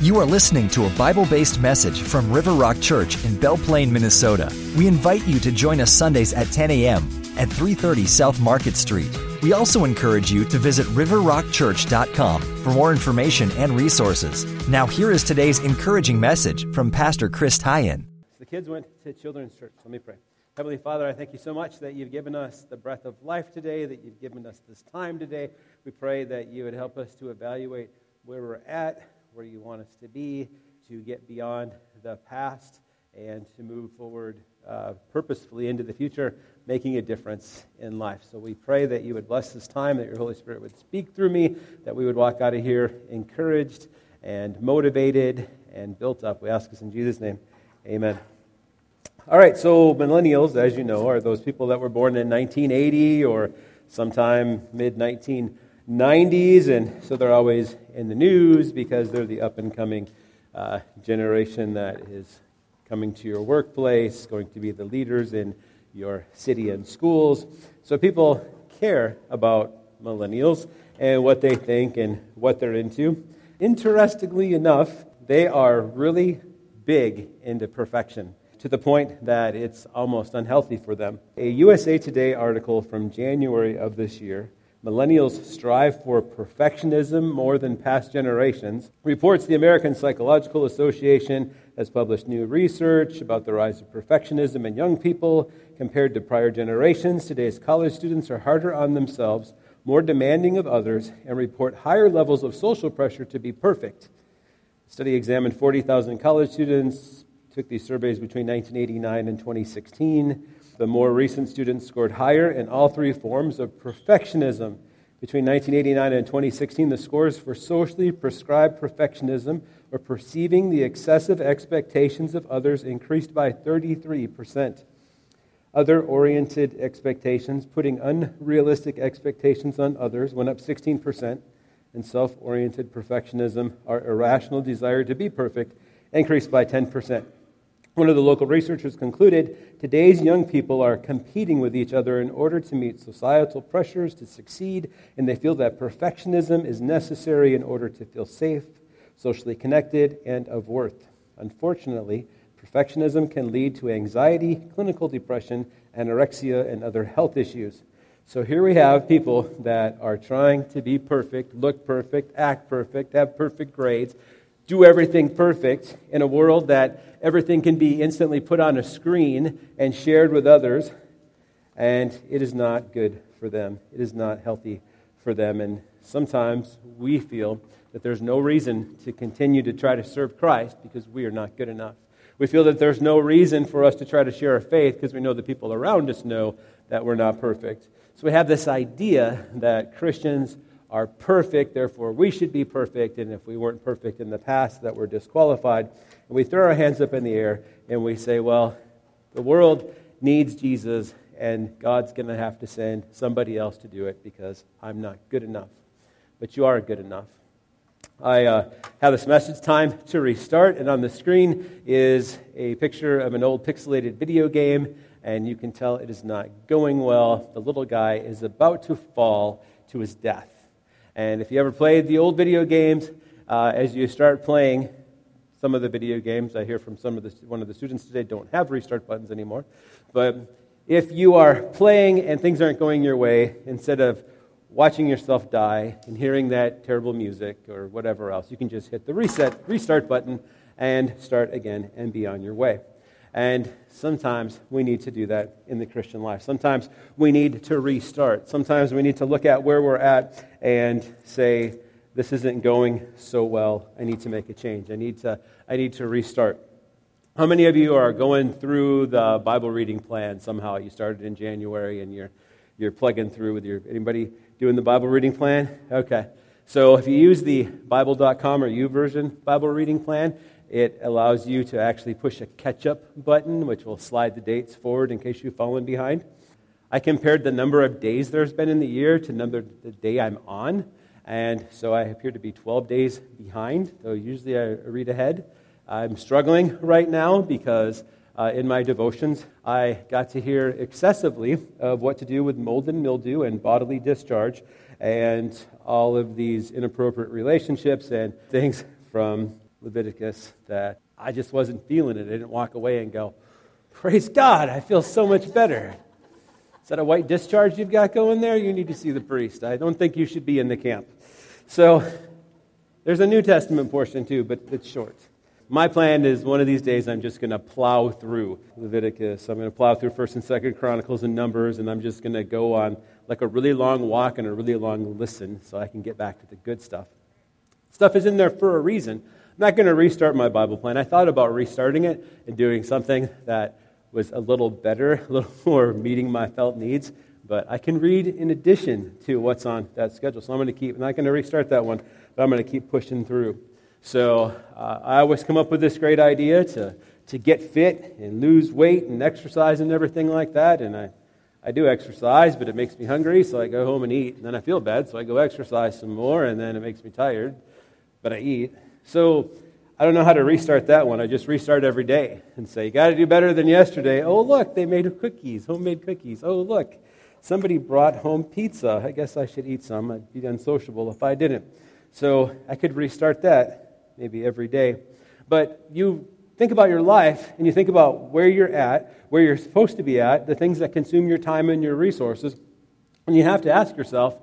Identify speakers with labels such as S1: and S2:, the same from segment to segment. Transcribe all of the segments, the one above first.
S1: You are listening to a Bible based message from River Rock Church in Belle Plaine, Minnesota. We invite you to join us Sundays at 10 a.m. at 330 South Market Street. We also encourage you to visit riverrockchurch.com for more information and resources. Now, here is today's encouraging message from Pastor Chris Tyen.
S2: The kids went to Children's Church. Let me pray. Heavenly Father, I thank you so much that you've given us the breath of life today, that you've given us this time today. We pray that you would help us to evaluate where we're at, where you want us to be, to get beyond the past, and to move forward uh, purposefully into the future, making a difference in life. So we pray that you would bless this time, that your Holy Spirit would speak through me, that we would walk out of here encouraged and motivated and built up. We ask this in Jesus' name. Amen. All right, so millennials, as you know, are those people that were born in 1980 or sometime mid 19. 90s, and so they're always in the news because they're the up and coming uh, generation that is coming to your workplace, going to be the leaders in your city and schools. So people care about millennials and what they think and what they're into. Interestingly enough, they are really big into perfection to the point that it's almost unhealthy for them. A USA Today article from January of this year Millennials strive for perfectionism more than past generations. Reports the American Psychological Association has published new research about the rise of perfectionism in young people compared to prior generations. Today's college students are harder on themselves, more demanding of others, and report higher levels of social pressure to be perfect. The study examined 40,000 college students, took these surveys between 1989 and 2016. The more recent students scored higher in all three forms of perfectionism. Between 1989 and 2016, the scores for socially prescribed perfectionism or perceiving the excessive expectations of others increased by 33%. Other oriented expectations, putting unrealistic expectations on others, went up 16%. And self oriented perfectionism, our irrational desire to be perfect, increased by 10%. One of the local researchers concluded today's young people are competing with each other in order to meet societal pressures to succeed, and they feel that perfectionism is necessary in order to feel safe, socially connected, and of worth. Unfortunately, perfectionism can lead to anxiety, clinical depression, anorexia, and other health issues. So here we have people that are trying to be perfect, look perfect, act perfect, have perfect grades, do everything perfect in a world that everything can be instantly put on a screen and shared with others, and it is not good for them. It is not healthy for them. And sometimes we feel that there's no reason to continue to try to serve Christ because we are not good enough. We feel that there's no reason for us to try to share our faith because we know the people around us know that we're not perfect. So we have this idea that Christians are perfect, therefore we should be perfect. And if we weren't perfect in the past, that we're disqualified. And we throw our hands up in the air and we say, well, the world needs Jesus, and God's going to have to send somebody else to do it because I'm not good enough. But you are good enough. I uh, have this message time to restart, and on the screen is a picture of an old pixelated video game, and you can tell it is not going well. The little guy is about to fall to his death. And if you ever played the old video games, uh, as you start playing some of the video games, I hear from some of the, one of the students today don't have restart buttons anymore. But if you are playing and things aren't going your way, instead of watching yourself die and hearing that terrible music or whatever else, you can just hit the reset, restart button and start again and be on your way. And sometimes we need to do that in the Christian life. Sometimes we need to restart. Sometimes we need to look at where we're at and say, this isn't going so well. I need to make a change. I need to, I need to restart. How many of you are going through the Bible reading plan somehow? You started in January and you're, you're plugging through with your, anybody doing the Bible reading plan? Okay. So if you use the Bible.com or U YouVersion Bible reading plan, it allows you to actually push a catch up button, which will slide the dates forward in case you've fallen behind. I compared the number of days there's been in the year to number the day I'm on, and so I appear to be 12 days behind. though usually I read ahead. I'm struggling right now because uh, in my devotions I got to hear excessively of what to do with mold and mildew and bodily discharge and all of these inappropriate relationships and things from Leviticus that I just wasn't feeling it. I didn't walk away and go, Praise God, I feel so much better. Is that a white discharge you've got going there? You need to see the priest. I don't think you should be in the camp. So there's a New Testament portion too, but it's short. My plan is one of these days I'm just going to plow through Leviticus. I'm going to plow through 1st and 2nd Chronicles and Numbers, and I'm just going to go on like a really long walk and a really long listen so I can get back to the good stuff. Stuff is in there for a reason. Not going to restart my Bible plan. I thought about restarting it and doing something that was a little better, a little more meeting my felt needs, but I can read in addition to what's on that schedule. So I'm going to keep, I'm not going to restart that one, but I'm going to keep pushing through. So uh, I always come up with this great idea to, to get fit and lose weight and exercise and everything like that. And I, I do exercise, but it makes me hungry, so I go home and eat. And then I feel bad, so I go exercise some more, and then it makes me tired, but I eat. So I don't know how to restart that one. I just restart every day and say, You got to do better than yesterday. Oh, look, they made cookies, homemade cookies. Oh, look, somebody brought home pizza. I guess I should eat some. I'd be unsociable if I didn't. So I could restart that maybe every day. But you think about your life and you think about where you're at, where you're supposed to be at, the things that consume your time and your resources, and you have to ask yourself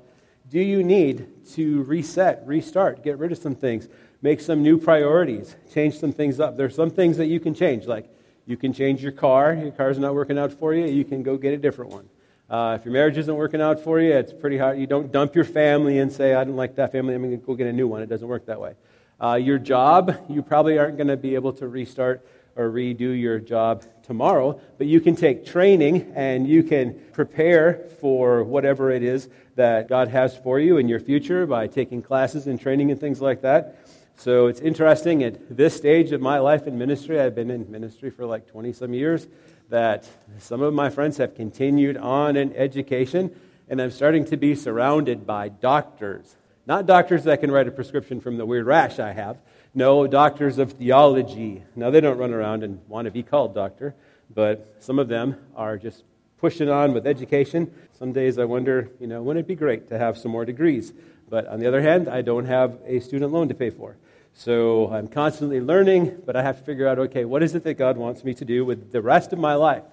S2: do you need to reset, restart, get rid of some things, make some new priorities, change some things up? There's some things that you can change, like you can change your car. Your car's not working out for you, you can go get a different one. Uh, if your marriage isn't working out for you, it's pretty hard. You don't dump your family and say, I don't like that family, I'm going to go get a new one. It doesn't work that way. Uh, your job, you probably aren't going to be able to restart or redo your job tomorrow, but you can take training and you can prepare for whatever it is that God has for you in your future by taking classes and training and things like that. So it's interesting at this stage of my life in ministry, I've been in ministry for like 20 some years, that some of my friends have continued on in education, and I'm starting to be surrounded by doctors not doctors that can write a prescription from the weird rash I have. No, doctors of theology. Now, they don't run around and want to be called doctor, but some of them are just pushing on with education. Some days I wonder, you know, wouldn't it be great to have some more degrees? But on the other hand, I don't have a student loan to pay for. So I'm constantly learning, but I have to figure out okay, what is it that God wants me to do with the rest of my life?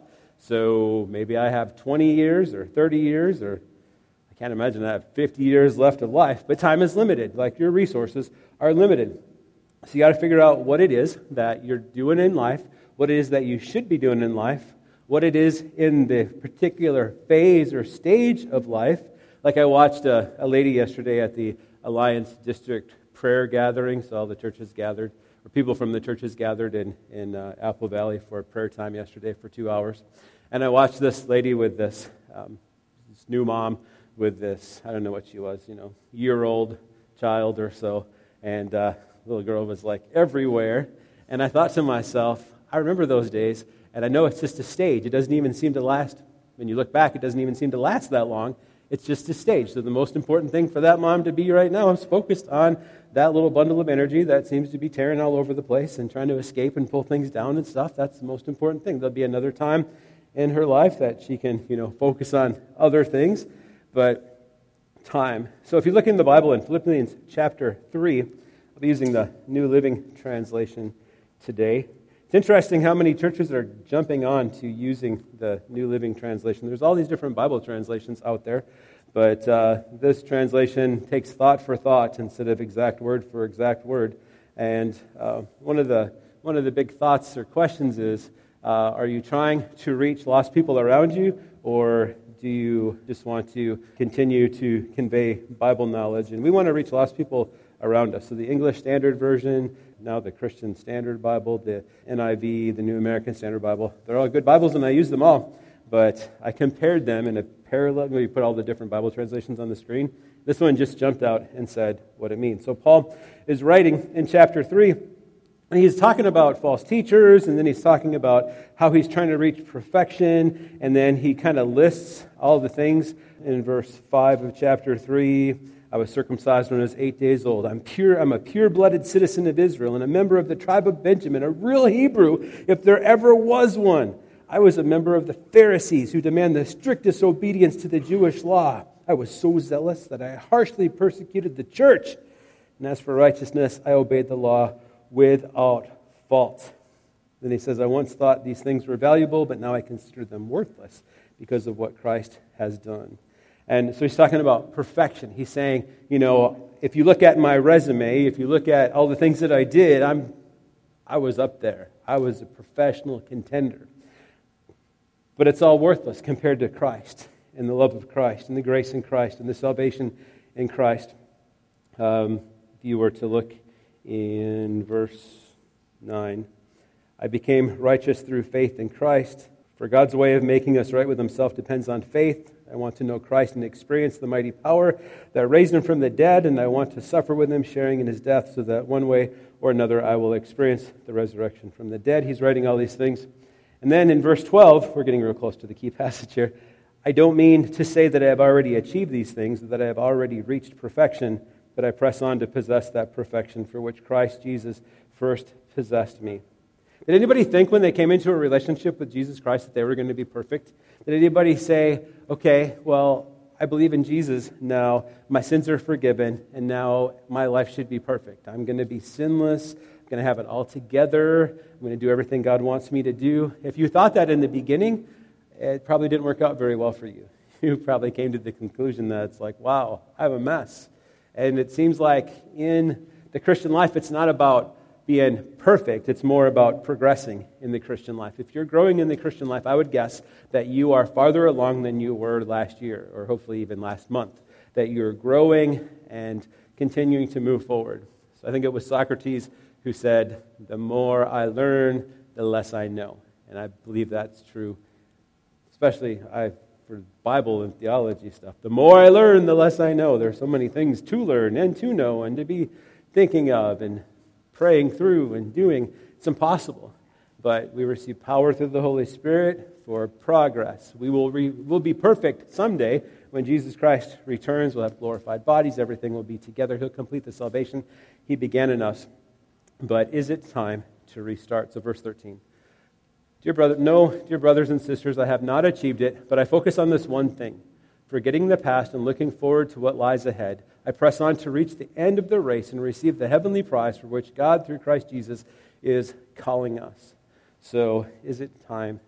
S2: So maybe I have 20 years or 30 years or I can't imagine I have 50 years left of life, but time is limited. Like your resources are limited. So you got to figure out what it is that you're doing in life, what it is that you should be doing in life, what it is in the particular phase or stage of life. Like I watched a, a lady yesterday at the Alliance District prayer gathering, so all the churches gathered, or people from the churches gathered in, in uh, Apple Valley for prayer time yesterday for two hours. And I watched this lady with this, um, this new mom with this, I don't know what she was, you know, year old child or so. And uh, little girl was like everywhere. And I thought to myself, I remember those days, and I know it's just a stage. It doesn't even seem to last, when you look back, it doesn't even seem to last that long. It's just a stage. So the most important thing for that mom to be right now is focused on that little bundle of energy that seems to be tearing all over the place and trying to escape and pull things down and stuff. That's the most important thing. There'll be another time in her life that she can, you know, focus on other things but time. So if you look in the Bible in Philippians chapter 3, I'll be using the New Living Translation today. It's interesting how many churches are jumping on to using the New Living Translation. There's all these different Bible translations out there, but uh, this translation takes thought for thought instead of exact word for exact word. And uh, one, of the, one of the big thoughts or questions is uh, are you trying to reach lost people around you, or do you just want to continue to convey Bible knowledge? And we want to reach lost people around us. So the English Standard Version, now the Christian Standard Bible, the NIV, the New American Standard Bible, they're all good Bibles, and I use them all. But I compared them in a parallel. We put all the different Bible translations on the screen. This one just jumped out and said what it means. So Paul is writing in chapter 3 and he's talking about false teachers, and then he's talking about how he's trying to reach perfection, and then he kind of lists all the things in verse 5 of chapter 3. I was circumcised when I was eight days old. I'm pure. I'm a pure-blooded citizen of Israel and a member of the tribe of Benjamin, a real Hebrew, if there ever was one. I was a member of the Pharisees who demand the strictest obedience to the Jewish law. I was so zealous that I harshly persecuted the church. And as for righteousness, I obeyed the law without fault. Then he says, I once thought these things were valuable, but now I consider them worthless because of what Christ has done. And so he's talking about perfection. He's saying, you know, if you look at my resume, if you look at all the things that I did, I'm, I was up there. I was a professional contender. But it's all worthless compared to Christ and the love of Christ and the grace in Christ and the salvation in Christ. Um, if you were to look in verse 9, I became righteous through faith in Christ. For God's way of making us right with Himself depends on faith. I want to know Christ and experience the mighty power that raised Him from the dead, and I want to suffer with Him, sharing in His death, so that one way or another I will experience the resurrection from the dead. He's writing all these things. And then in verse 12, we're getting real close to the key passage here. I don't mean to say that I have already achieved these things, that I have already reached perfection, but I press on to possess that perfection for which Christ Jesus first possessed me. Did anybody think when they came into a relationship with Jesus Christ that they were going to be perfect? Did anybody say, okay, well, I believe in Jesus now, my sins are forgiven, and now my life should be perfect? I'm going to be sinless, going to have it all together, I'm going to do everything God wants me to do. If you thought that in the beginning, it probably didn't work out very well for you. You probably came to the conclusion that it's like, wow, I'm a mess. And it seems like in the Christian life, it's not about being perfect, it's more about progressing in the Christian life. If you're growing in the Christian life, I would guess that you are farther along than you were last year, or hopefully even last month, that you're growing and continuing to move forward. So I think it was Socrates who said, The more I learn, the less I know. And I believe that's true especially I, for Bible and theology stuff. The more I learn, the less I know. There are so many things to learn and to know and to be thinking of and praying through and doing. It's impossible. But we receive power through the Holy Spirit for progress. We will re, we'll be perfect someday when Jesus Christ returns. We'll have glorified bodies. Everything will be together. He'll complete the salvation He began in us. But is it time to restart? So, verse 13. Dear brother, no, dear brothers and sisters, I have not achieved it, but I focus on this one thing. Forgetting the past and looking forward to what lies ahead, I press on to reach the end of the race and receive the heavenly prize for which God, through Christ Jesus, is calling us. So, is it time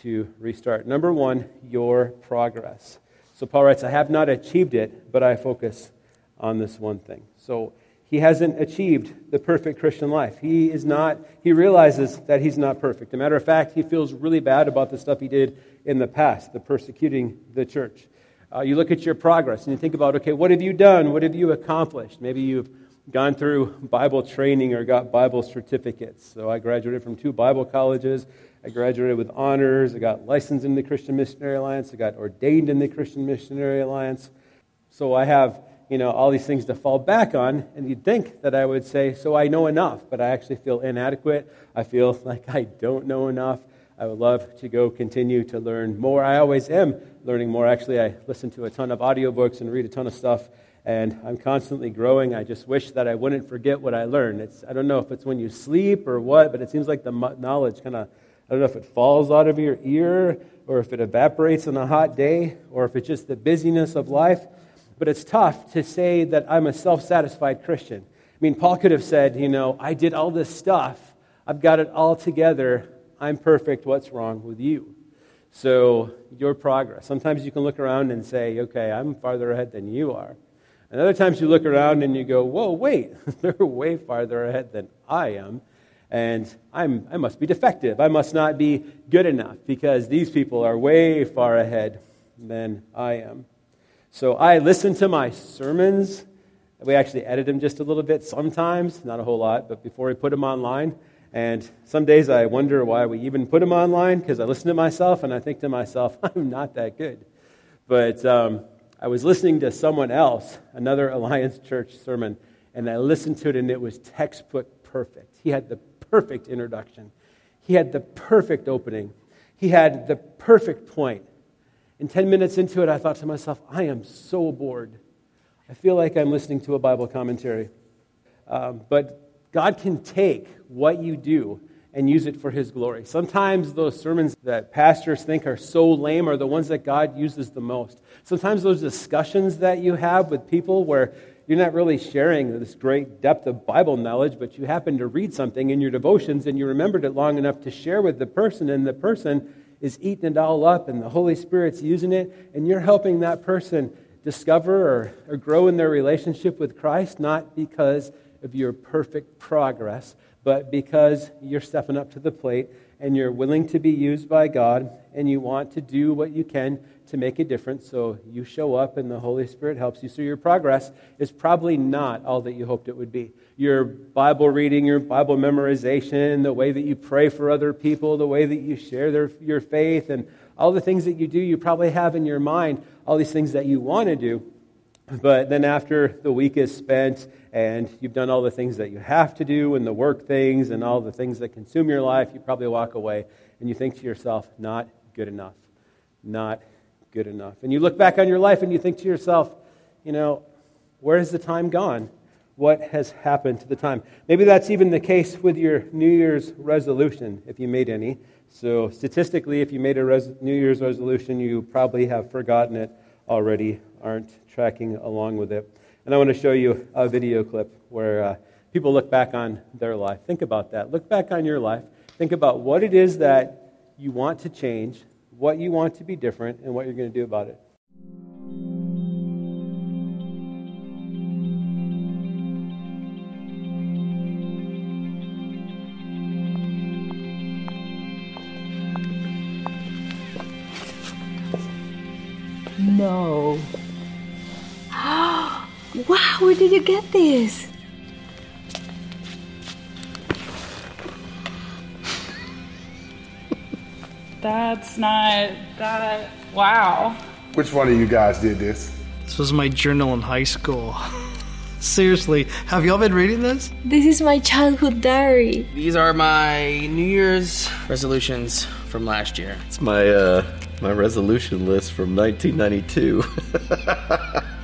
S2: to restart? Number one, your progress. So, Paul writes, I have not achieved it, but I focus on this one thing. So, he hasn't achieved the perfect Christian life. He is not, he realizes that he's not perfect. A matter of fact, he feels really bad about the stuff he did in the past, the persecuting the church. Uh, you look at your progress and you think about, okay, what have you done? What have you accomplished? Maybe you've gone through Bible training or got Bible certificates. So I graduated from two Bible colleges. I graduated with honors. I got licensed in the Christian Missionary Alliance. I got ordained in the Christian Missionary Alliance. So I have you know, all these things to fall back on, and you'd think that I would say, so I know enough, but I actually feel inadequate. I feel like I don't know enough. I would love to go continue to learn more. I always am learning more. Actually, I listen to a ton of audiobooks and read a ton of stuff, and I'm constantly growing. I just wish that I wouldn't forget what I learned. It's, I don't know if it's when you sleep or what, but it seems like the knowledge kind of, I don't know if it falls out of your ear or if it evaporates on a hot day or if it's just the busyness of life but it's tough to say that I'm a self satisfied Christian. I mean, Paul could have said, you know, I did all this stuff, I've got it all together, I'm perfect, what's wrong with you? So, your progress. Sometimes you can look around and say, okay, I'm farther ahead than you are. And other times you look around and you go, whoa, wait, they're way farther ahead than I am. And I'm, I must be defective. I must not be good enough because these people are way far ahead than I am. So I listen to my sermons. We actually edit them just a little bit sometimes, not a whole lot, but before we put them online. And some days I wonder why we even put them online because I listen to myself and I think to myself, I'm not that good. But um, I was listening to someone else, another Alliance Church sermon, and I listened to it and it was textbook perfect. He had the perfect introduction, he had the perfect opening, he had the perfect point. And 10 minutes into it, I thought to myself, I am so bored. I feel like I'm listening to a Bible commentary. Um, but God can take what you do and use it for His glory. Sometimes those sermons that pastors think are so lame are the ones that God uses the most. Sometimes those discussions that you have with people where you're not really sharing this great depth of Bible knowledge, but you happen to read something in your devotions and you remembered it long enough to share with the person, and the person is eating it all up, and the Holy Spirit's using it, and you're helping that person discover or, or grow in their relationship with Christ, not because of your perfect progress, but because you're stepping up to the plate and you're willing to be used by God and you want to do what you can to make a difference. So you show up and the Holy Spirit helps you. So your progress is probably not all that you hoped it would be. Your Bible reading, your Bible memorization, the way that you pray for other people, the way that you share their, your faith, and all the things that you do, you probably have in your mind all these things that you want to do. But then after the week is spent and you've done all the things that you have to do and the work things and all the things that consume your life, you probably walk away and you think to yourself, not good enough. Not good enough. And you look back on your life and you think to yourself, you know, where has the time gone? What has happened to the time? Maybe that's even the case with your New Year's resolution, if you made any. So, statistically, if you made a res- New Year's resolution, you probably have forgotten it already, aren't tracking along with it. And I want to show you a video clip where uh, people look back on their life. Think about that. Look back on your life. Think about what it is that you want to change, what you want to be different, and what you're going to do about it.
S3: No. wow, where did you get this?
S4: That's not that. Wow.
S5: Which one of you guys did this?
S6: This was my journal in high school. Seriously, have y'all been reading this?
S3: This is my childhood diary.
S7: These are my New Year's resolutions from last year.
S8: It's my uh, my resolution list from 1992.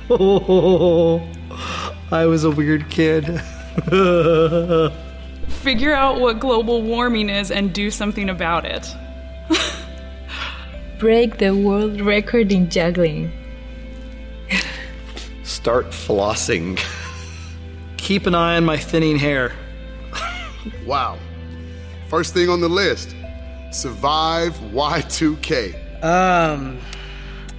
S6: Oh, I was a weird kid.
S4: Figure out what global warming is and do something about it.
S3: Break the world record in juggling.
S8: Start flossing.
S6: Keep an eye on my thinning hair.
S5: Wow. First thing on the list survive Y2K.
S7: Um,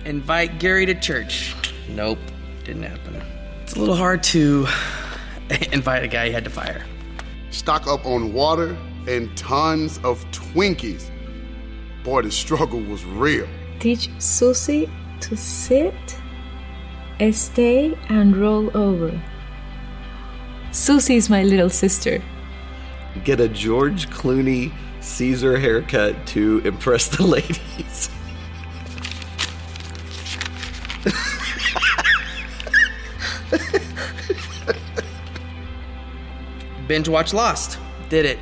S7: invite Gary to church. Nope, didn't happen. It's a little hard to invite a guy you had to fire.
S5: Stock up on water and tons of Twinkies. Boy, the struggle was real.
S3: Teach Susie to sit, stay, and roll over. Susie is my little sister.
S8: Get a George Clooney Caesar haircut to impress the ladies.
S7: Binge watch Lost. Did it.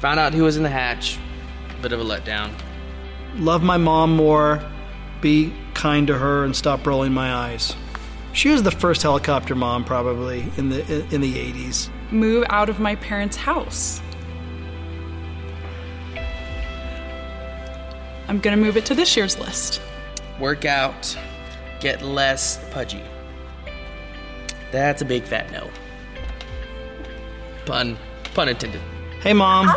S7: Found out who was in the hatch. Bit of a letdown.
S6: Love my mom more. Be kind to her and stop rolling my eyes. She was the first helicopter mom, probably in the in the 80s.
S4: Move out of my parents' house. I'm gonna move it to this year's list.
S7: Work out. Get less pudgy. That's a big fat no. Pun. Pun intended.
S6: Hey, mom.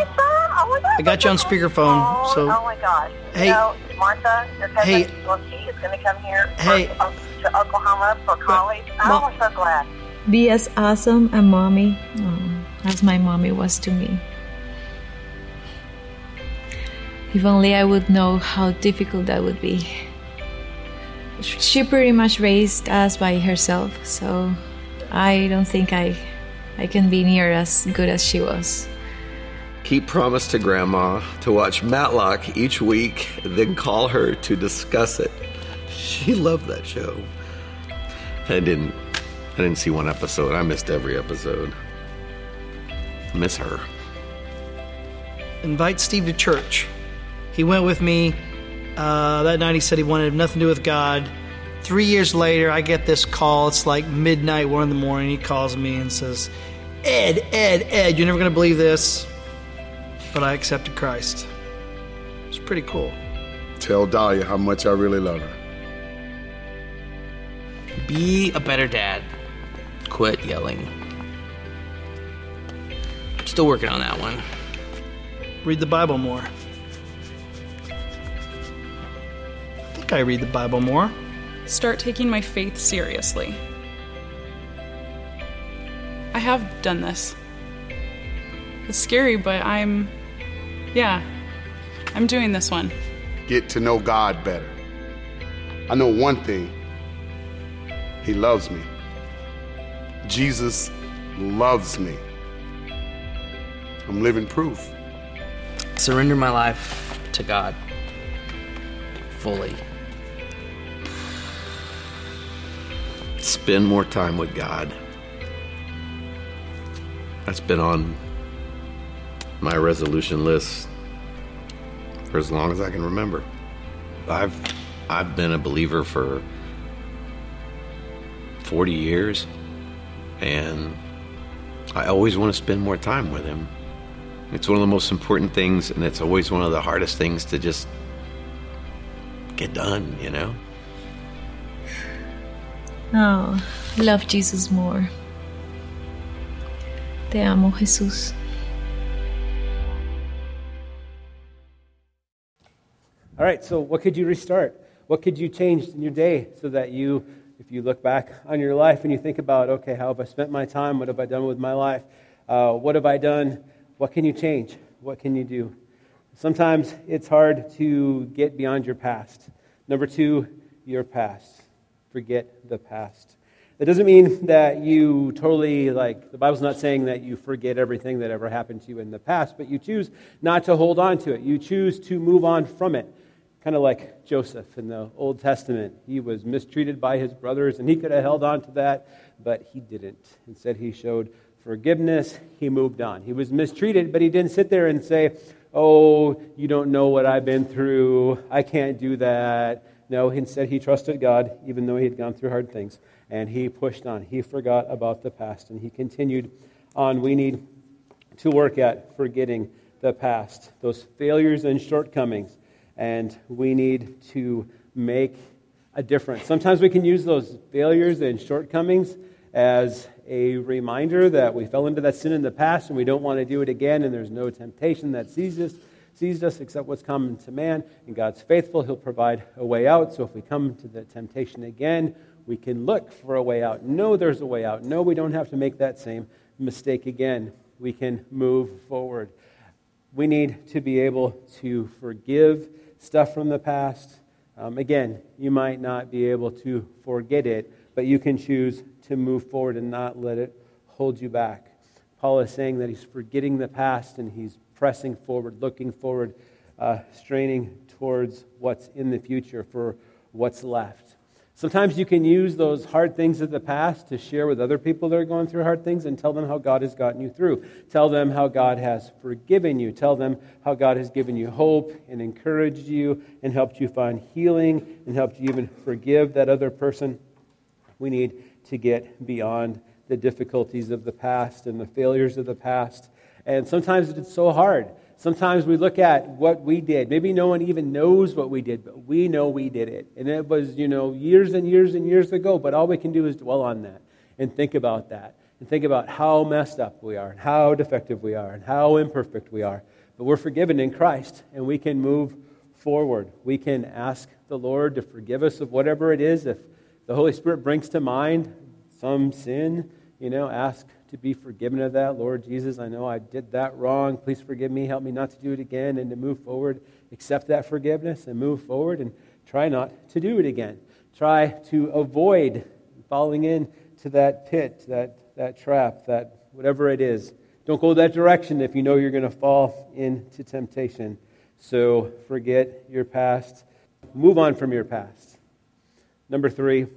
S9: Hi, Bob. Oh.
S6: I got you on speakerphone,
S9: Oh,
S6: so-
S9: oh my gosh.
S6: Hey.
S9: You know, Martha, your cousin,
S6: Hey.
S9: well, she is going to come here
S6: Hey.
S9: for, to Oklahoma for college.
S6: Mom-
S9: I'm so glad.
S3: Be as awesome a mommy oh, as my mommy was to me. If only I would know how difficult that would be. She pretty much raised us by herself, so I don't think I, I can be near as good as she was.
S8: Keep promise to Grandma to watch Matlock each week, then call her to discuss it. She loved that show. I didn't. I didn't see one episode. I missed every episode. Miss her.
S6: Invite Steve to church. He went with me. Uh, that night he said he wanted nothing to do with God. Three years later, I get this call. It's like midnight, one in the morning. He calls me and says, Ed, Ed, Ed, you're never going to believe this, but I accepted Christ. It's pretty cool.
S5: Tell Dahlia how much I really love her.
S7: Be a better dad. quit yelling. I'm still working on that one.
S6: Read the Bible more. I think I read the Bible more.
S4: Start taking my faith seriously. I have done this. It's scary, but I'm. Yeah, I'm doing this one.
S5: Get to know God better. I know one thing He loves me. Jesus loves me. I'm living proof.
S7: Surrender my life to God fully.
S8: Spend more time with God. That's been on my resolution list for as long as I can remember. I've I've been a believer for 40 years and I always want to spend more time with him. It's one of the most important things and it's always one of the hardest things to just get done, you know?
S3: Oh, love Jesus more. Te amo, Jesús.
S2: All right, so what could you restart? What could you change in your day so that you, if you look back on your life and you think about, okay, how have I spent my time? What have I done with my life? Uh, what have I done? What can you change? What can you do? Sometimes it's hard to get beyond your past. Number two, your past. Forget the past. That doesn't mean that you totally, like, the Bible's not saying that you forget everything that ever happened to you in the past, but you choose not to hold on to it. You choose to move on from it. Kind of like Joseph in the Old Testament. He was mistreated by his brothers, and he could have held on to that, but he didn't. Instead, he showed forgiveness. He moved on. He was mistreated, but he didn't sit there and say, Oh, you don't know what I've been through. I can't do that. No, instead, he trusted God, even though he had gone through hard things. And he pushed on. He forgot about the past, and he continued on. We need to work at forgetting the past, those failures and shortcomings and we need to make a difference. Sometimes we can use those failures and shortcomings as a reminder that we fell into that sin in the past and we don't want to do it again, and there's no temptation that seized us, us except what's common to man. And God's faithful, He'll provide a way out. So if we come to the temptation again, we can look for a way out. No, there's a way out. No, we don't have to make that same mistake again. We can move forward. We need to be able to forgive stuff from the past. Um, again, you might not be able to forget it, but you can choose to move forward and not let it hold you back. Paul is saying that he's forgetting the past and he's pressing forward, looking forward, uh, straining towards what's in the future for what's left. Sometimes you can use those hard things of the past to share with other people that are going through hard things and tell them how God has gotten you through. Tell them how God has forgiven you. Tell them how God has given you hope and encouraged you and helped you find healing and helped you even forgive that other person. We need to get beyond the difficulties of the past and the failures of the past. And sometimes it's so hard. Sometimes we look at what we did. Maybe no one even knows what we did, but we know we did it. And it was, you know, years and years and years ago, but all we can do is dwell on that and think about that and think about how messed up we are and how defective we are and how imperfect we are. But we're forgiven in Christ and we can move forward. We can ask the Lord to forgive us of whatever it is. If the Holy Spirit brings to mind some sin, you know, ask to be forgiven of that. Lord Jesus, I know I did that wrong. Please forgive me. Help me not to do it again and to move forward. Accept that forgiveness and move forward and try not to do it again. Try to avoid falling into that pit, that, that trap, that whatever it is. Don't go that direction if you know you're going to fall into temptation. So forget your past. Move on from your past. Number three,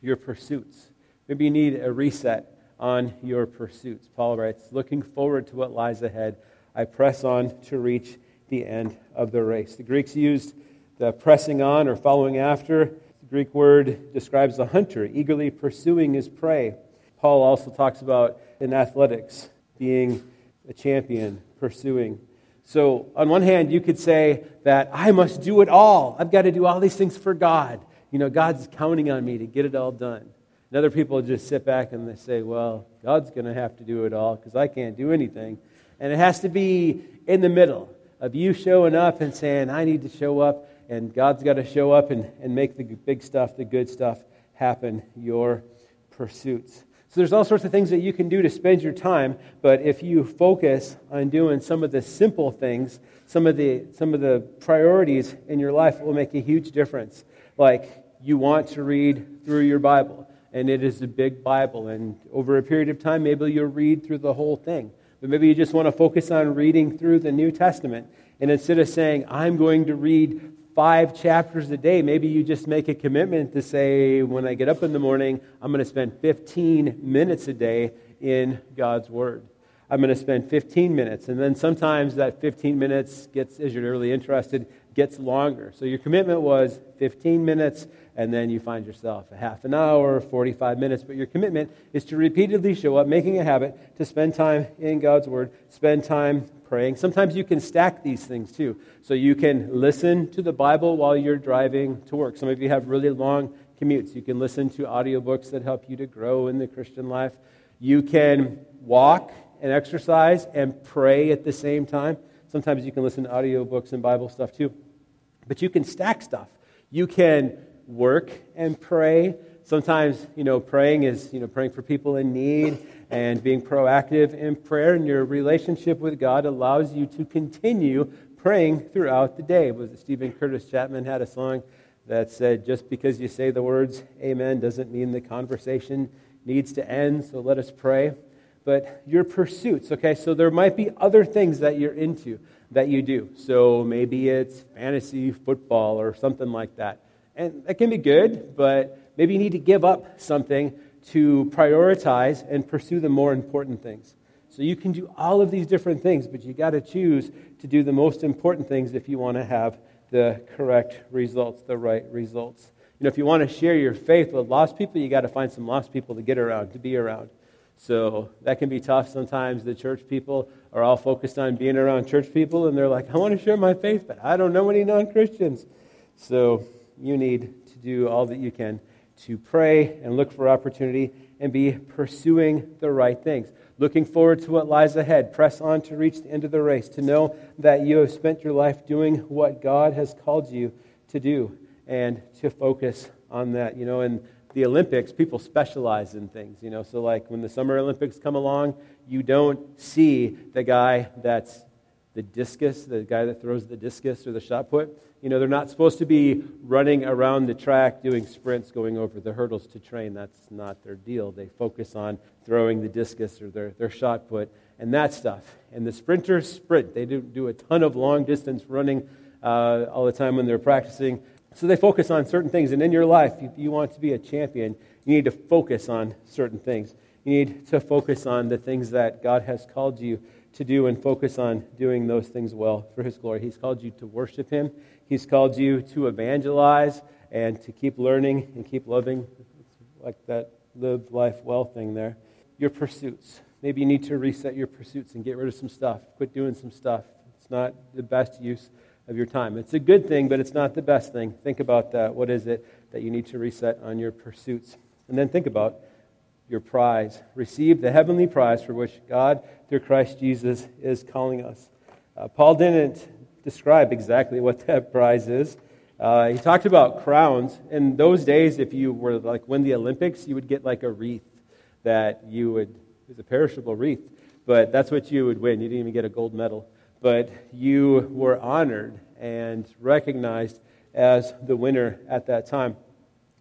S2: your pursuits. Maybe you need a reset on your pursuits. Paul writes, Looking forward to what lies ahead, I press on to reach the end of the race. The Greeks used the pressing on or following after. The Greek word describes a hunter eagerly pursuing his prey. Paul also talks about in athletics being a champion, pursuing. So, on one hand, you could say that I must do it all. I've got to do all these things for God. You know, God's counting on me to get it all done. And other people just sit back and they say, well, God's going to have to do it all because I can't do anything. And it has to be in the middle of you showing up and saying, I need to show up, and God's got to show up and, and make the big stuff, the good stuff happen, your pursuits. So there's all sorts of things that you can do to spend your time, but if you focus on doing some of the simple things, some of the, some of the priorities in your life, will make a huge difference. Like you want to read through your Bible and it is a big Bible. And over a period of time, maybe you'll read through the whole thing. But maybe you just want to focus on reading through the New Testament. And instead of saying, I'm going to read five chapters a day, maybe you just make a commitment to say, when I get up in the morning, I'm going to spend 15 minutes a day in God's Word. I'm going to spend 15 minutes. And then sometimes that 15 minutes gets, as you're really interested, gets longer. So your commitment was 15 minutes and then you find yourself a half an hour, 45 minutes. But your commitment is to repeatedly show up, making a habit to spend time in God's Word, spend time praying. Sometimes you can stack these things too. So you can listen to the Bible while you're driving to work. Some of you have really long commutes. You can listen to audiobooks that help you to grow in the Christian life. You can walk and exercise and pray at the same time. Sometimes you can listen to audiobooks and Bible stuff too. But you can stack stuff. You can work and pray. Sometimes, you know, praying is, you know, praying for people in need and being proactive in prayer. And your relationship with God allows you to continue praying throughout the day. Was it Steven Curtis Chapman had a song that said, just because you say the words amen doesn't mean the conversation needs to end, so let us pray. But your pursuits, okay, so there might be other things that you're into that you do. So maybe it's fantasy football or something like that. And that can be good, but maybe you need to give up something to prioritize and pursue the more important things. So you can do all of these different things, but you got to choose to do the most important things if you want to have the correct results, the right results. You know, if you want to share your faith with lost people, you got to find some lost people to get around, to be around. So that can be tough. Sometimes the church people are all focused on being around church people, and they're like, I want to share my faith, but I don't know any non Christians. So you need to do all that you can to pray and look for opportunity and be pursuing the right things. Looking forward to what lies ahead. Press on to reach the end of the race, to know that you have spent your life doing what God has called you to do, and to focus on that. You know, in the Olympics, people specialize in things. You know, so like when the Summer Olympics come along, you don't see the guy that's the discus, the guy that throws the discus or the shot put. You know, they're not supposed to be running around the track doing sprints, going over the hurdles to train. That's not their deal. They focus on throwing the discus or their, their shot put and that stuff. And the sprinters sprint. They do, do a ton of long distance running uh, all the time when they're practicing. So they focus on certain things. And in your life, if you want to be a champion, you need to focus on certain things. You need to focus on the things that God has called you to do and focus on doing those things well for His glory. He's called you to worship Him, He's called you to evangelize and to keep learning and keep loving, It's like that live life well thing there. Your pursuits. Maybe you need to reset your pursuits and get rid of some stuff. Quit doing some stuff. It's not the best use of your time. It's a good thing, but it's not the best thing. Think about that. What is it that you need to reset on your pursuits? And then think about your prize. Receive the heavenly prize for which God, through Christ Jesus, is calling us. Uh, Paul didn't describe exactly what that prize is. Uh, he talked about crowns. In those days, if you were like win the Olympics, you would get like a wreath that you would, it was a perishable wreath, but that's what you would win. You didn't even get a gold medal. But you were honored and recognized as the winner at that time.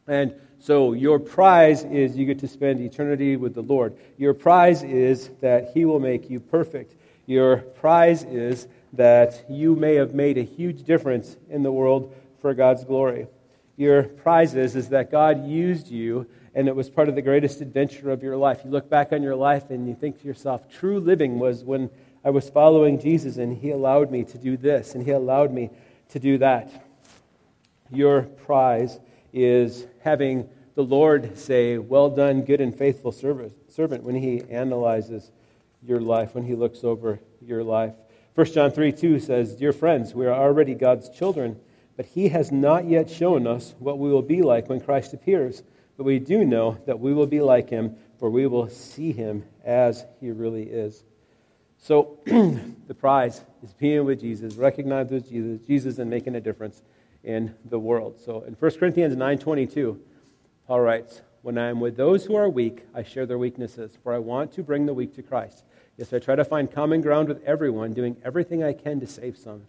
S2: And so your prize is you get to spend eternity with the Lord. Your prize is that He will make you perfect. Your prize is that you may have made a huge difference in the world for God's glory. Your prize is, is that God used you and it was part of the greatest adventure of your life. You look back on your life and you think to yourself, true living was when I was following Jesus and He allowed me to do this and He allowed me to do that. Your prize is having the Lord say, Well done, good and faithful servant, when he analyzes your life, when he looks over your life. 1 John 3 2 says, Dear friends, we are already God's children, but he has not yet shown us what we will be like when Christ appears. but we do know that we will be like him, for we will see him as he really is. So the prize is being with Jesus, recognizing Jesus, Jesus and making a difference in the world. So in 1 Corinthians 9:22, Paul writes, "When I am with those who are weak, I share their weaknesses, for I want to bring the weak to Christ. Yes, I try to find common ground with everyone, doing everything I can to save some.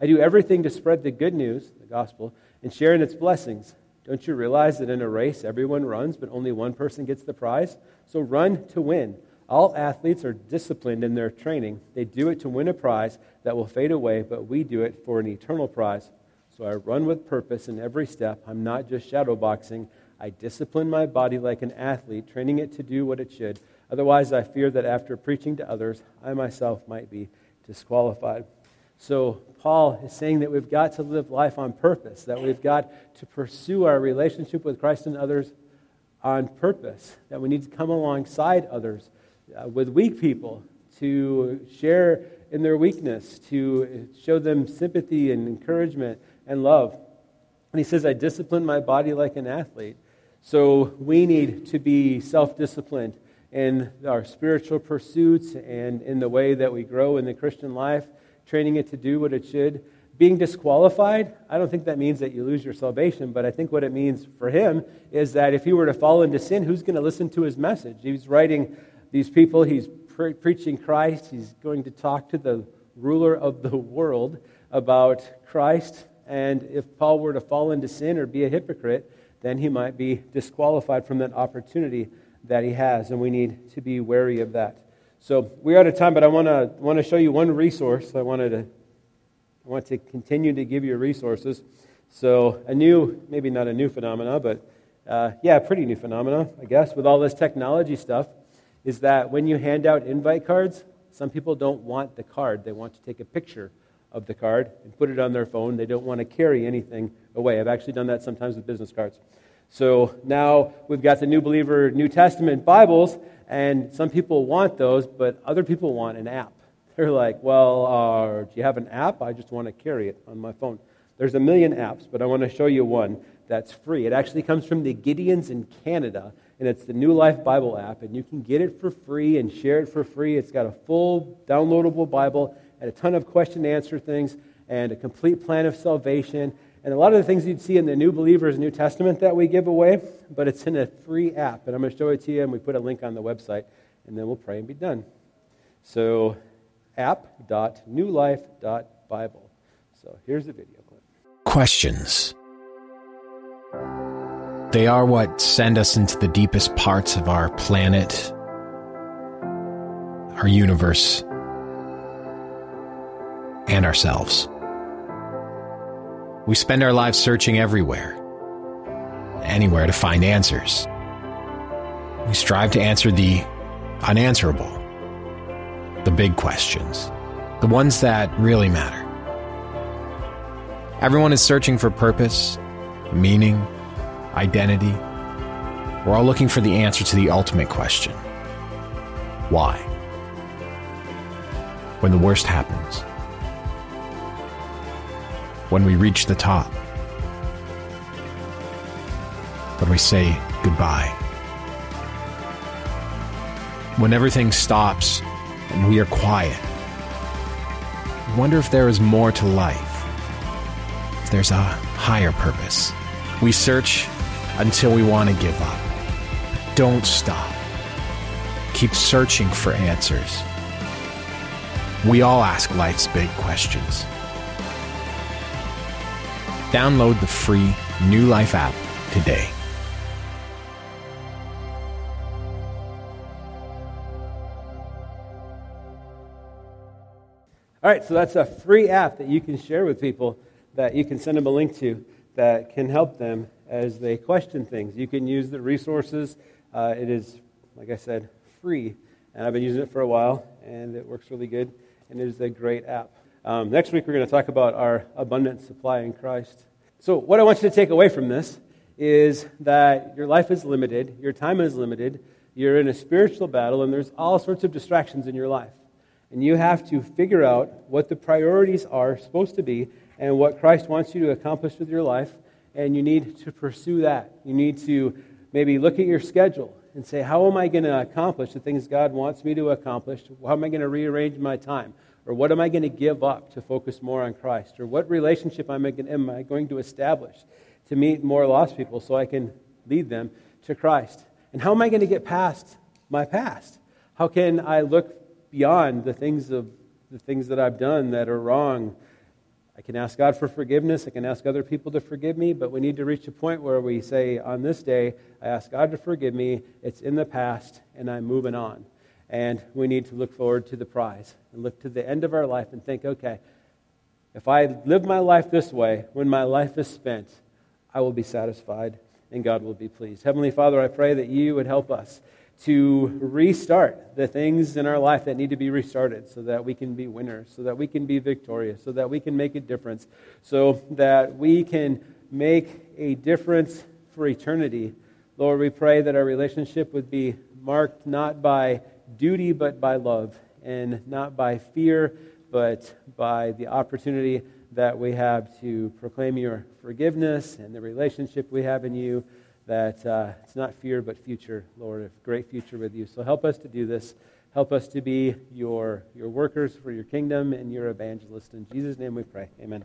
S2: I do everything to spread the good news, the gospel, and share in its blessings. Don't you realize that in a race everyone runs, but only one person gets the prize? So run to win." All athletes are disciplined in their training. They do it to win a prize that will fade away, but we do it for an eternal prize. So I run with purpose in every step. I'm not just shadowboxing. I discipline my body like an athlete, training it to do what it should. Otherwise, I fear that after preaching to others, I myself might be disqualified. So, Paul is saying that we've got to live life on purpose, that we've got to pursue our relationship with Christ and others on purpose, that we need to come alongside others uh, with weak people to share in their weakness, to show them sympathy and encouragement, and love. And he says, I discipline my body like an athlete. So we need to be self disciplined in our spiritual pursuits and in the way that we grow in the Christian life, training it to do what it should. Being disqualified, I don't think that means that you lose your salvation, but I think what it means for him is that if he were to fall into sin, who's going to listen to his message? He's writing these people, he's pre- preaching Christ, he's going to talk to the ruler of the world about Christ and if Paul were to fall into sin or be a hypocrite, then he might be disqualified from that opportunity that he has, and we need to be wary of that. So we're out of time, but I want to want to show you one resource. I wanted to I want to continue to give you resources. So a new, maybe not a new phenomena, but uh, yeah, pretty new phenomena, I guess, with all this technology stuff, is that when you hand out invite cards, some people don't want the card; they want to take a picture of the card and put it on their phone. They don't want to carry anything away. I've actually done that sometimes with business cards. So now we've got the New Believer New Testament Bibles, and some people want those, but other people want an app. They're like, well, uh, do you have an app? I just want to carry it on my phone. There's a million apps, but I want to show you one that's free. It actually comes from the Gideons in Canada, and it's the New Life Bible app, and you can get it for free and share it for free. It's got a full downloadable Bible and a ton of question and answer things and a complete plan of salvation and a lot of the things you'd see in the New Believers New Testament that we give away, but it's in a free app. And I'm going to show it to you, and we put a link on the website, and then we'll pray and be done. So, app.newlife.bible. So, here's the video clip.
S10: Questions. They are what send us into the deepest parts of our planet, our universe, and ourselves. We spend our lives searching everywhere, anywhere to find answers. We strive to answer the unanswerable, the big questions, the ones that really matter. Everyone is searching for purpose, meaning, identity. We're all looking for the answer to the ultimate question why? When the worst happens, when we reach the top. When we say goodbye. When everything stops and we are quiet. Wonder if there is more to life. If there's a higher purpose. We search until we want to give up. Don't stop. Keep searching for answers. We all ask life's big questions. Download the free New Life app today.
S2: All right, so that's a free app that you can share with people that you can send them a link to that can help them as they question things. You can use the resources. Uh, it is, like I said, free. And I've been using it for a while, and it works really good. And it is a great app. Um, next week, we're going to talk about our abundant supply in Christ. So, what I want you to take away from this is that your life is limited, your time is limited, you're in a spiritual battle, and there's all sorts of distractions in your life. And you have to figure out what the priorities are supposed to be and what Christ wants you to accomplish with your life, and you need to pursue that. You need to maybe look at your schedule and say, How am I going to accomplish the things God wants me to accomplish? How am I going to rearrange my time? Or what am I going to give up to focus more on Christ? Or what relationship am I, going, to establish to meet more lost people so I can lead them to Christ? And how am I going to get past my past? How can I look beyond the things of the things that I've done that are wrong? I can ask God for forgiveness. I can ask other people to forgive me, but we need to reach a point where we say, on this day, I ask God to forgive me. It's in the past, and I'm moving on. And we need to look forward to the prize and look to the end of our life and think, okay, if I live my life this way, when my life is spent, I will be satisfied and God will be pleased. Heavenly Father, I pray that you would help us to restart the things in our life that need to be restarted so that we can be winners, so that we can be victorious, so that we can make a difference, so that we can make a difference for eternity. Lord, we pray that our relationship would be marked not by duty but by love, and not by fear but by the opportunity that we have to proclaim your forgiveness and the relationship we have in you. That uh, it's not fear but future, Lord, a great future with you. So help us to do this. Help us to be your, your workers for your kingdom and your evangelists. In Jesus' name we pray. Amen.